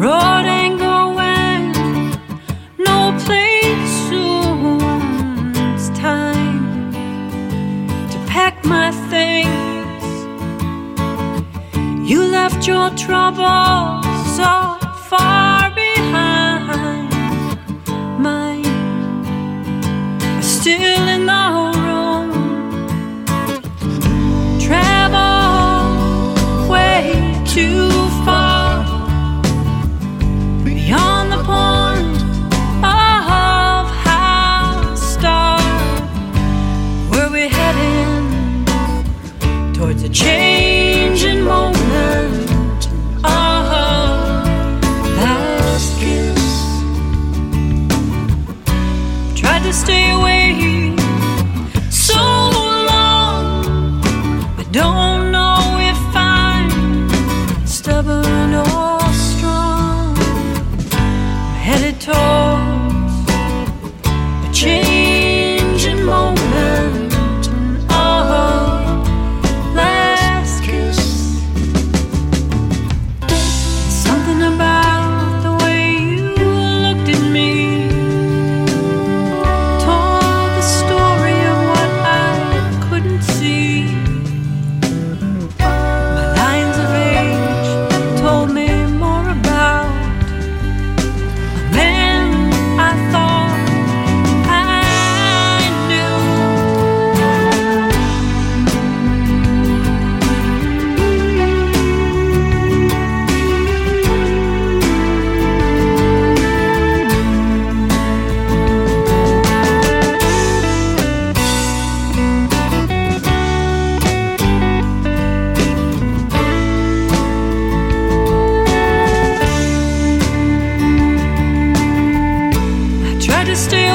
road ain't going no place soon. It's time to pack my things. You left your trouble the changing moment. to stay